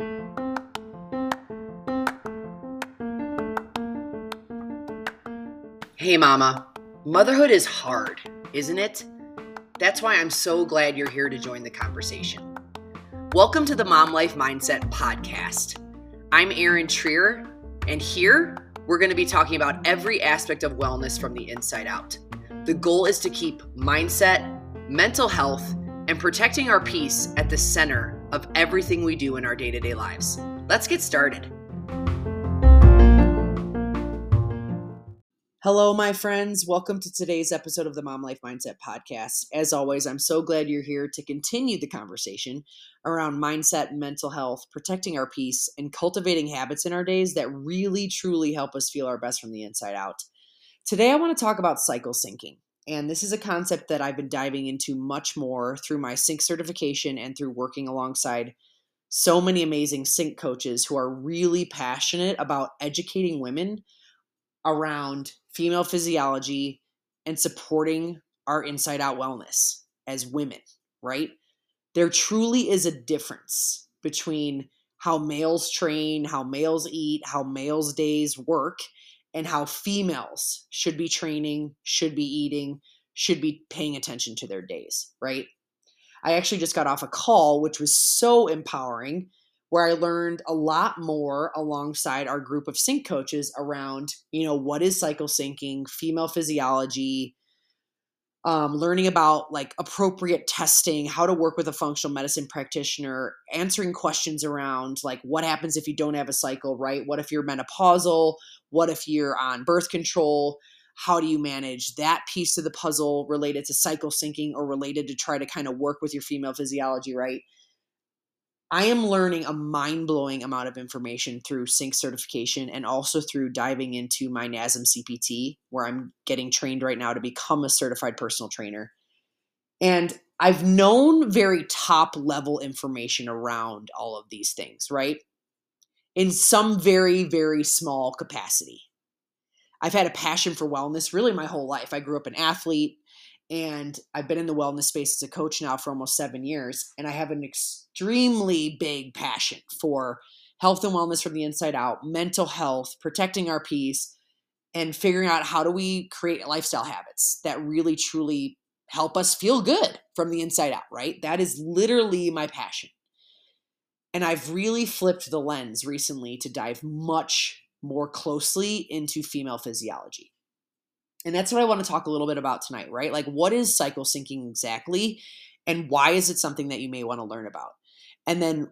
Hey, Mama. Motherhood is hard, isn't it? That's why I'm so glad you're here to join the conversation. Welcome to the Mom Life Mindset Podcast. I'm Erin Trier, and here we're going to be talking about every aspect of wellness from the inside out. The goal is to keep mindset, mental health, and protecting our peace at the center of everything we do in our day to day lives. Let's get started. Hello, my friends. Welcome to today's episode of the Mom Life Mindset Podcast. As always, I'm so glad you're here to continue the conversation around mindset, and mental health, protecting our peace, and cultivating habits in our days that really, truly help us feel our best from the inside out. Today, I want to talk about cycle syncing. And this is a concept that I've been diving into much more through my sync certification and through working alongside so many amazing sync coaches who are really passionate about educating women around female physiology and supporting our inside out wellness as women, right? There truly is a difference between how males train, how males eat, how males' days work, and how females should be training, should be eating, should be paying attention to their days, right? I actually just got off a call, which was so empowering, where I learned a lot more alongside our group of sync coaches around, you know, what is cycle syncing, female physiology, um, learning about like appropriate testing, how to work with a functional medicine practitioner, answering questions around like what happens if you don't have a cycle, right? What if you're menopausal? What if you're on birth control? How do you manage that piece of the puzzle related to cycle syncing or related to try to kind of work with your female physiology, right? I am learning a mind blowing amount of information through sync certification and also through diving into my NASM CPT, where I'm getting trained right now to become a certified personal trainer. And I've known very top level information around all of these things, right? In some very, very small capacity. I've had a passion for wellness really my whole life. I grew up an athlete and I've been in the wellness space as a coach now for almost seven years, and I have an extremely big passion for health and wellness from the inside out, mental health, protecting our peace, and figuring out how do we create lifestyle habits that really truly help us feel good from the inside out, right? That is literally my passion. And I've really flipped the lens recently to dive much more closely into female physiology. And that's what I want to talk a little bit about tonight, right? Like, what is cycle syncing exactly? And why is it something that you may want to learn about? And then,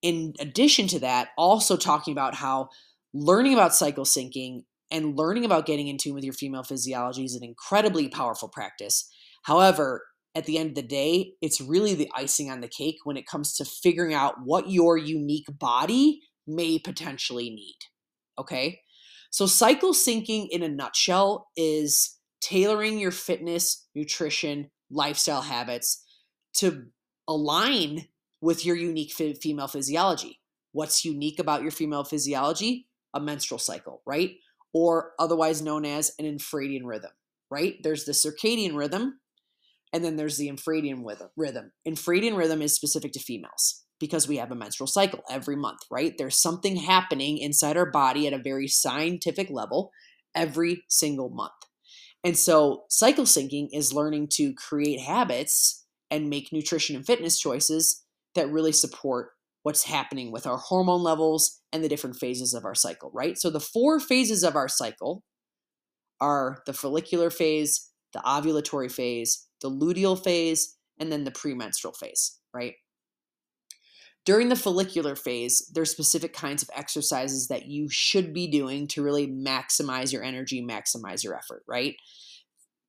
in addition to that, also talking about how learning about cycle syncing and learning about getting in tune with your female physiology is an incredibly powerful practice. However, at the end of the day, it's really the icing on the cake when it comes to figuring out what your unique body may potentially need. Okay. So, cycle syncing in a nutshell is tailoring your fitness, nutrition, lifestyle habits to align with your unique female physiology. What's unique about your female physiology? A menstrual cycle, right? Or otherwise known as an infradian rhythm, right? There's the circadian rhythm, and then there's the infradian rhythm. Infradian rhythm is specific to females because we have a menstrual cycle every month, right? There's something happening inside our body at a very scientific level every single month. And so, cycle syncing is learning to create habits and make nutrition and fitness choices that really support what's happening with our hormone levels and the different phases of our cycle, right? So, the four phases of our cycle are the follicular phase, the ovulatory phase, the luteal phase, and then the premenstrual phase, right? During the follicular phase, there's specific kinds of exercises that you should be doing to really maximize your energy, maximize your effort, right?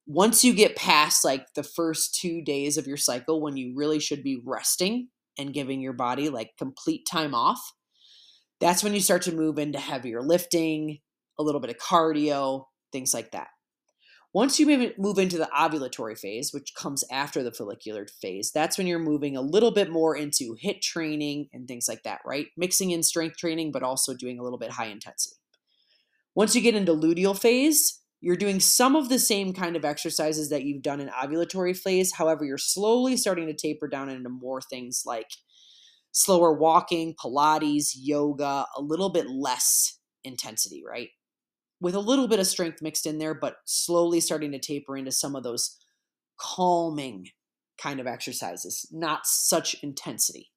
Once you get past like the first two days of your cycle when you really should be resting and giving your body like complete time off, that's when you start to move into heavier lifting, a little bit of cardio, things like that. Once you move into the ovulatory phase, which comes after the follicular phase, that's when you're moving a little bit more into HIIT training and things like that, right? Mixing in strength training, but also doing a little bit high intensity. Once you get into luteal phase, you're doing some of the same kind of exercises that you've done in ovulatory phase. However, you're slowly starting to taper down into more things like slower walking, Pilates, yoga, a little bit less intensity, right? With a little bit of strength mixed in there, but slowly starting to taper into some of those calming kind of exercises, not such intensity.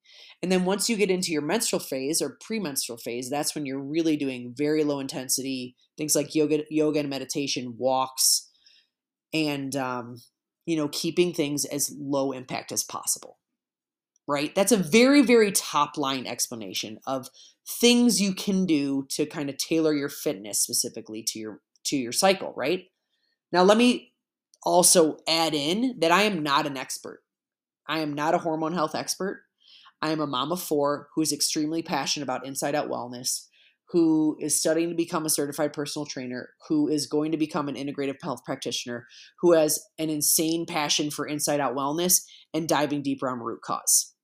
And then once you get into your menstrual phase or premenstrual phase, that's when you're really doing very low intensity things like yoga, yoga and meditation, walks, and um, you know, keeping things as low impact as possible. Right? That's a very, very top line explanation of things you can do to kind of tailor your fitness specifically to your to your cycle, right? Now let me also add in that I am not an expert. I am not a hormone health expert. I am a mom of four who is extremely passionate about inside out wellness, who is studying to become a certified personal trainer, who is going to become an integrative health practitioner, who has an insane passion for inside out wellness and diving deeper on root cause.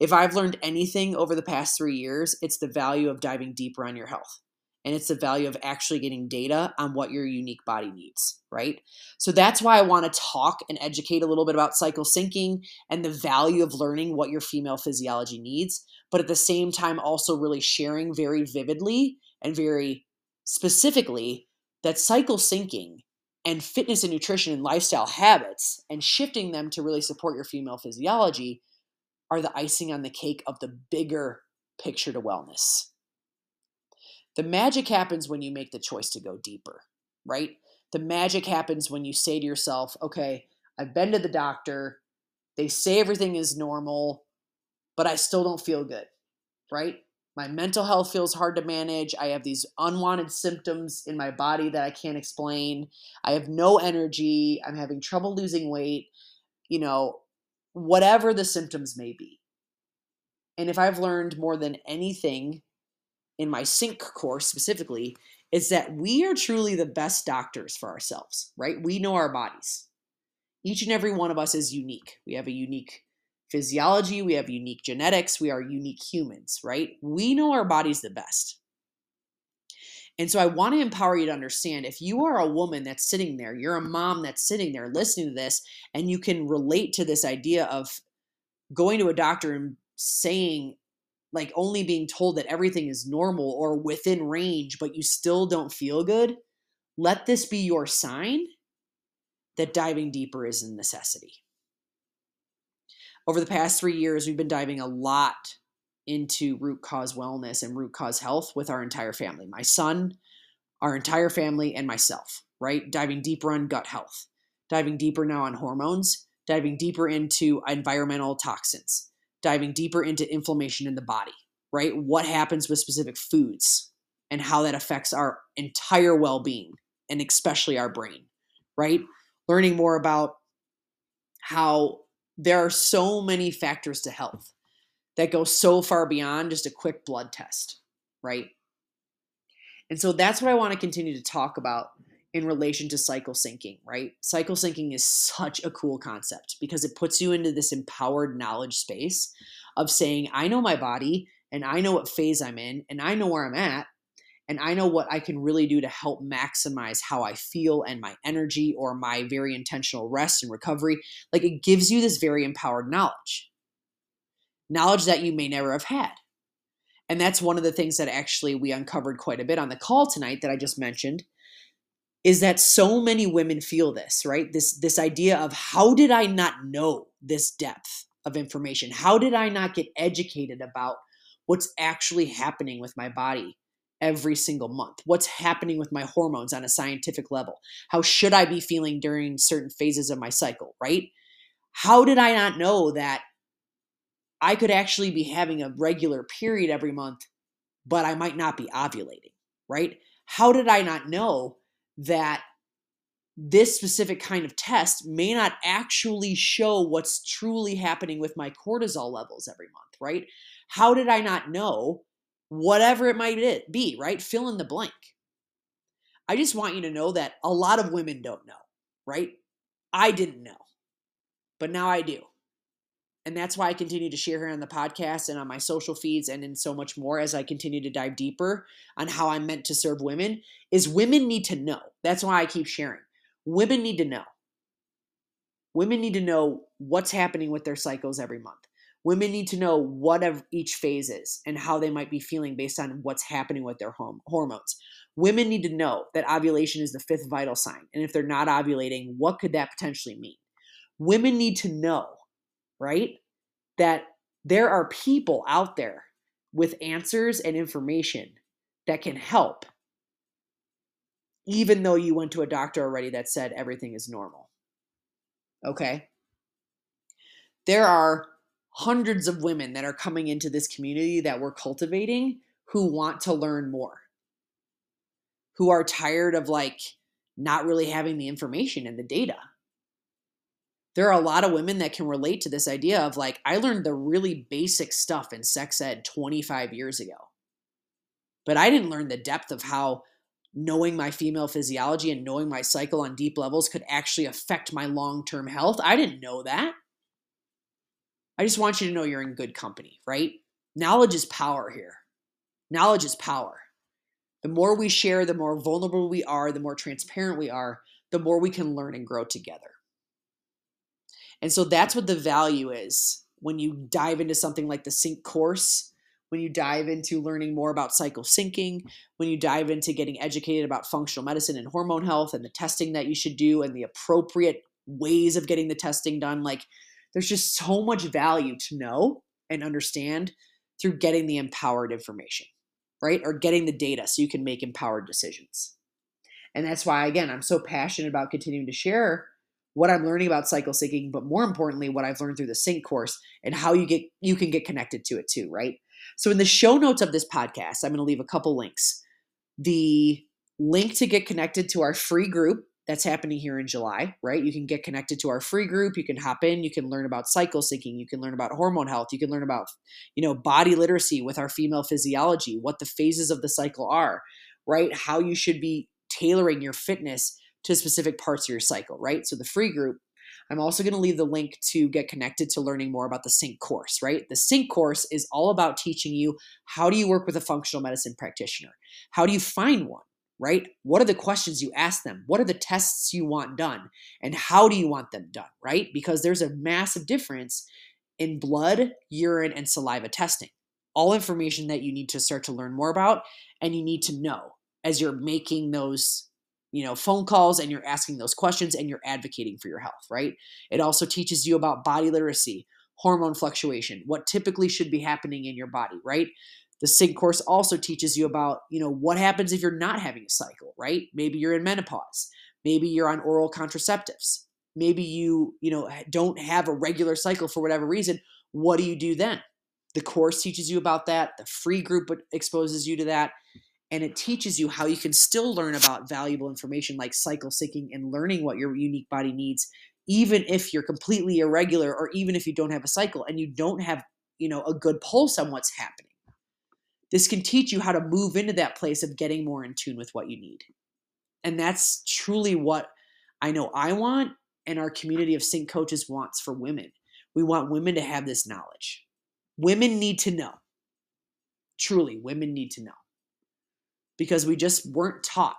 If I've learned anything over the past three years, it's the value of diving deeper on your health and it's the value of actually getting data on what your unique body needs, right? So that's why I want to talk and educate a little bit about cycle syncing and the value of learning what your female physiology needs, but at the same time, also really sharing very vividly and very specifically that cycle syncing and fitness and nutrition and lifestyle habits and shifting them to really support your female physiology are the icing on the cake of the bigger picture to wellness. The magic happens when you make the choice to go deeper, right? The magic happens when you say to yourself, okay, I've been to the doctor. They say everything is normal, but I still don't feel good, right? My mental health feels hard to manage. I have these unwanted symptoms in my body that I can't explain. I have no energy. I'm having trouble losing weight, you know, whatever the symptoms may be. And if I've learned more than anything in my sync course specifically is that we are truly the best doctors for ourselves, right? We know our bodies. Each and every one of us is unique. We have a unique physiology, we have unique genetics, we are unique humans, right? We know our bodies the best. And so I want to empower you to understand if you are a woman that's sitting there, you're a mom that's sitting there listening to this, and you can relate to this idea of going to a doctor and saying, like only being told that everything is normal or within range, but you still don't feel good, let this be your sign that diving deeper is a necessity. Over the past three years, we've been diving a lot into root cause wellness and root cause health with our entire family my son, our entire family, and myself, right? Diving deeper on gut health, diving deeper now on hormones, diving deeper into environmental toxins, diving deeper into inflammation in the body, right? What happens with specific foods and how that affects our entire well being and especially our brain, right? Learning more about how there are so many factors to health that go so far beyond just a quick blood test, right? And so that's what I want to continue to talk about in relation to cycle syncing, right? Cycle syncing is such a cool concept because it puts you into this empowered knowledge space of saying, I know my body and I know what phase I'm in and I know where I'm at and I know what I can really do to help maximize how I feel and my energy or my very intentional rest and recovery. Like it gives you this very empowered knowledge, knowledge that you may never have had. And that's one of the things that actually we uncovered quite a bit on the call tonight that I just mentioned is that so many women feel this, right? This this idea of how did I not know this depth of information? How did I not get educated about what's actually happening with my body every single month? What's happening with my hormones on a scientific level? How should I be feeling during certain phases of my cycle, right? How did I not know that I could actually be having a regular period every month, but I might not be ovulating, right? How did I not know that this specific kind of test may not actually show what's truly happening with my cortisol levels every month, right? How did I not know? Whatever it might be, right? Fill in the blank. I just want you to know that a lot of women don't know, right? I didn't know, but now I do. And that's why I continue to share here on the podcast and on my social feeds and in so much more as I continue to dive deeper on how I'm meant to serve women is women need to know. That's why I keep sharing. Women need to know. Women need to know what's happening with their cycles every month. Women need to know what of each phase is and how they might be feeling based on what's happening with their hormones. Women need to know that ovulation is the fifth vital sign. And if they're not ovulating, what could that potentially mean? Women need to know, right, that there are people out there with answers and information that can help, even though you went to a doctor already that said everything is normal. Okay? There are hundreds of women that are coming into this community that we're cultivating who want to learn more, who are tired of like not really having the information and the data. There are a lot of women that can relate to this idea of like, I learned the really basic stuff in sex ed 25 years ago, but I didn't learn the depth of how knowing my female physiology and knowing my cycle on deep levels could actually affect my long term health. I didn't know that. I just want you to know you're in good company, right? Knowledge is power here. Knowledge is power. The more we share, the more vulnerable we are, the more transparent we are, the more we can learn and grow together. And so that's what the value is when you dive into something like the sync course, when you dive into learning more about cycle syncing, when you dive into getting educated about functional medicine and hormone health and the testing that you should do and the appropriate ways of getting the testing done. Like there's just so much value to know and understand through getting the empowered information, right? Or getting the data so you can make empowered decisions. And that's why, again, I'm so passionate about continuing to share what I'm learning about cycle syncing, but more importantly, what I've learned through the sync course and how you get you can get connected to it too, right? So in the show notes of this podcast, I'm going to leave a couple links. The link to get connected to our free group that's happening here in July, right? You can get connected to our free group. You can hop in. You can learn about cycle syncing. You can learn about hormone health. You can learn about, you know, body literacy with our female physiology, what the phases of the cycle are, right? How you should be tailoring your fitness to specific parts of your cycle, right? So the free group. I'm also going to leave the link to get connected to learning more about the Sync course, right? The Sync course is all about teaching you how do you work with a functional medicine practitioner? How do you find one? right? What are the questions you ask them? What are the tests you want done? And how do you want them done, right? Because there's a massive difference in blood, urine, and saliva testing. All information that you need to start to learn more about and you need to know as you're making those you know phone calls and you're asking those questions and you're advocating for your health right? It also teaches you about body literacy hormone fluctuation what typically should be happening in your body right? The sync course also teaches you about you know what happens if you're not having a cycle right? Maybe you're in menopause. Maybe you're on oral contraceptives. Maybe you you know don't have a regular cycle for whatever reason. What do you do then? The course teaches you about that. The free group exposes you to that and it teaches you how you can still learn about valuable information like cycle syncing and learning what your unique body needs even if you're completely irregular or even if you don't have a cycle and you don't have you know a good pulse on what's happening this can teach you how to move into that place of getting more in tune with what you need. And that's truly what I know I want and our community of sync coaches wants for women. We want women to have this knowledge. Women need to know. Truly, women need to know. Because we just weren't taught.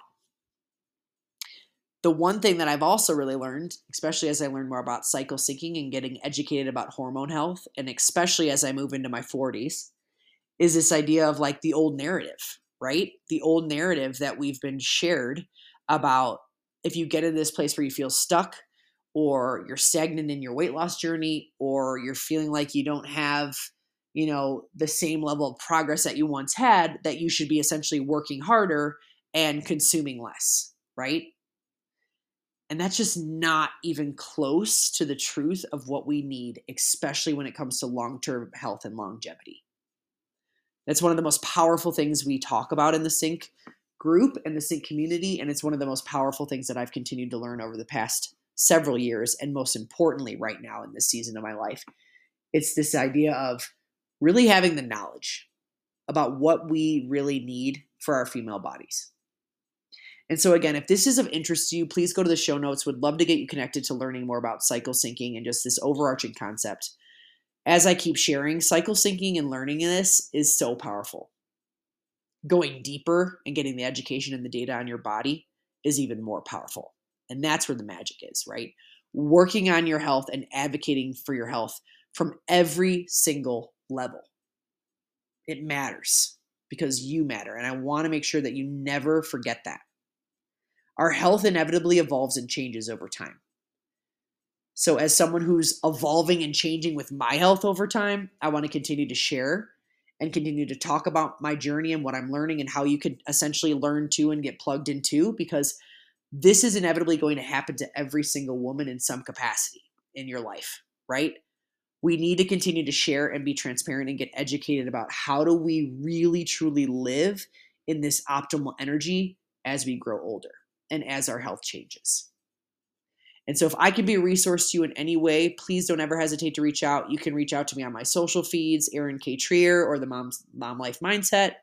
The one thing that I've also really learned, especially as I learn more about cycle syncing and getting educated about hormone health, and especially as I move into my 40s, is this idea of like the old narrative, right? The old narrative that we've been shared about if you get in this place where you feel stuck or you're stagnant in your weight loss journey or you're feeling like you don't have you know the same level of progress that you once had that you should be essentially working harder and consuming less right and that's just not even close to the truth of what we need especially when it comes to long-term health and longevity that's one of the most powerful things we talk about in the sync group and the sync community. And it's one of the most powerful things that I've continued to learn over the past several years. And most importantly, right now in this season of my life, it's this idea of really having the knowledge about what we really need for our female bodies. And so, again, if this is of interest to you, please go to the show notes. Would love to get you connected to learning more about cycle syncing and just this overarching concept as I keep sharing, cycle syncing and learning this is so powerful. Going deeper and getting the education and the data on your body is even more powerful. And that's where the magic is, right? Working on your health and advocating for your health from every single level. It matters because you matter. And I want to make sure that you never forget that. Our health inevitably evolves and changes over time. So, as someone who's evolving and changing with my health over time, I want to continue to share and continue to talk about my journey and what I'm learning and how you could essentially learn to and get plugged into because this is inevitably going to happen to every single woman in some capacity in your life, right? We need to continue to share and be transparent and get educated about how do we really truly live in this optimal energy as we grow older and as our health changes. And so, if I can be a resource to you in any way, please don't ever hesitate to reach out. You can reach out to me on my social feeds, Erin K. Trier or the Mom's Mom Life Mindset.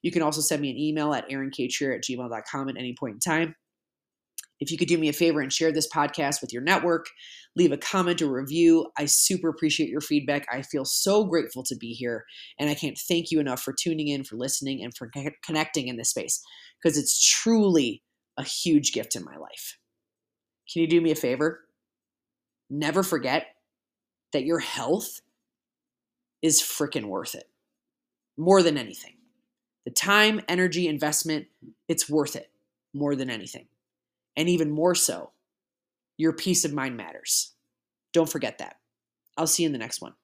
You can also send me an email at erinktreer at gmail.com at any point in time. If you could do me a favor and share this podcast with your network, leave a comment or review. I super appreciate your feedback. I feel so grateful to be here. And I can't thank you enough for tuning in, for listening, and for connecting in this space because it's truly a huge gift in my life. Can you do me a favor? Never forget that your health is freaking worth it more than anything. The time, energy, investment, it's worth it more than anything. And even more so, your peace of mind matters. Don't forget that. I'll see you in the next one.